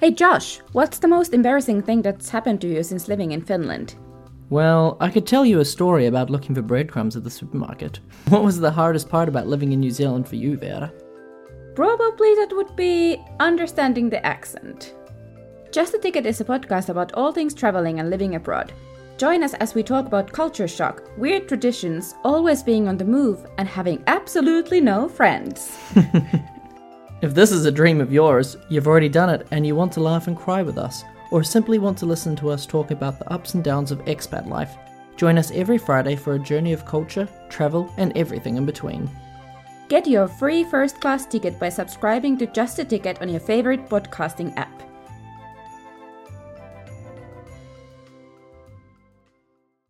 Hey Josh, what's the most embarrassing thing that's happened to you since living in Finland? Well, I could tell you a story about looking for breadcrumbs at the supermarket. What was the hardest part about living in New Zealand for you, Veera? Probably that would be understanding the accent. Just The Ticket is a podcast about all things traveling and living abroad. Join us as we talk about culture shock, weird traditions, always being on the move, and having absolutely no friends. If this is a dream of yours, you've already done it and you want to laugh and cry with us, or simply want to listen to us talk about the ups and downs of expat life, join us every Friday for a journey of culture, travel, and everything in between. Get your free first class ticket by subscribing to Just The Ticket on your favorite podcasting app.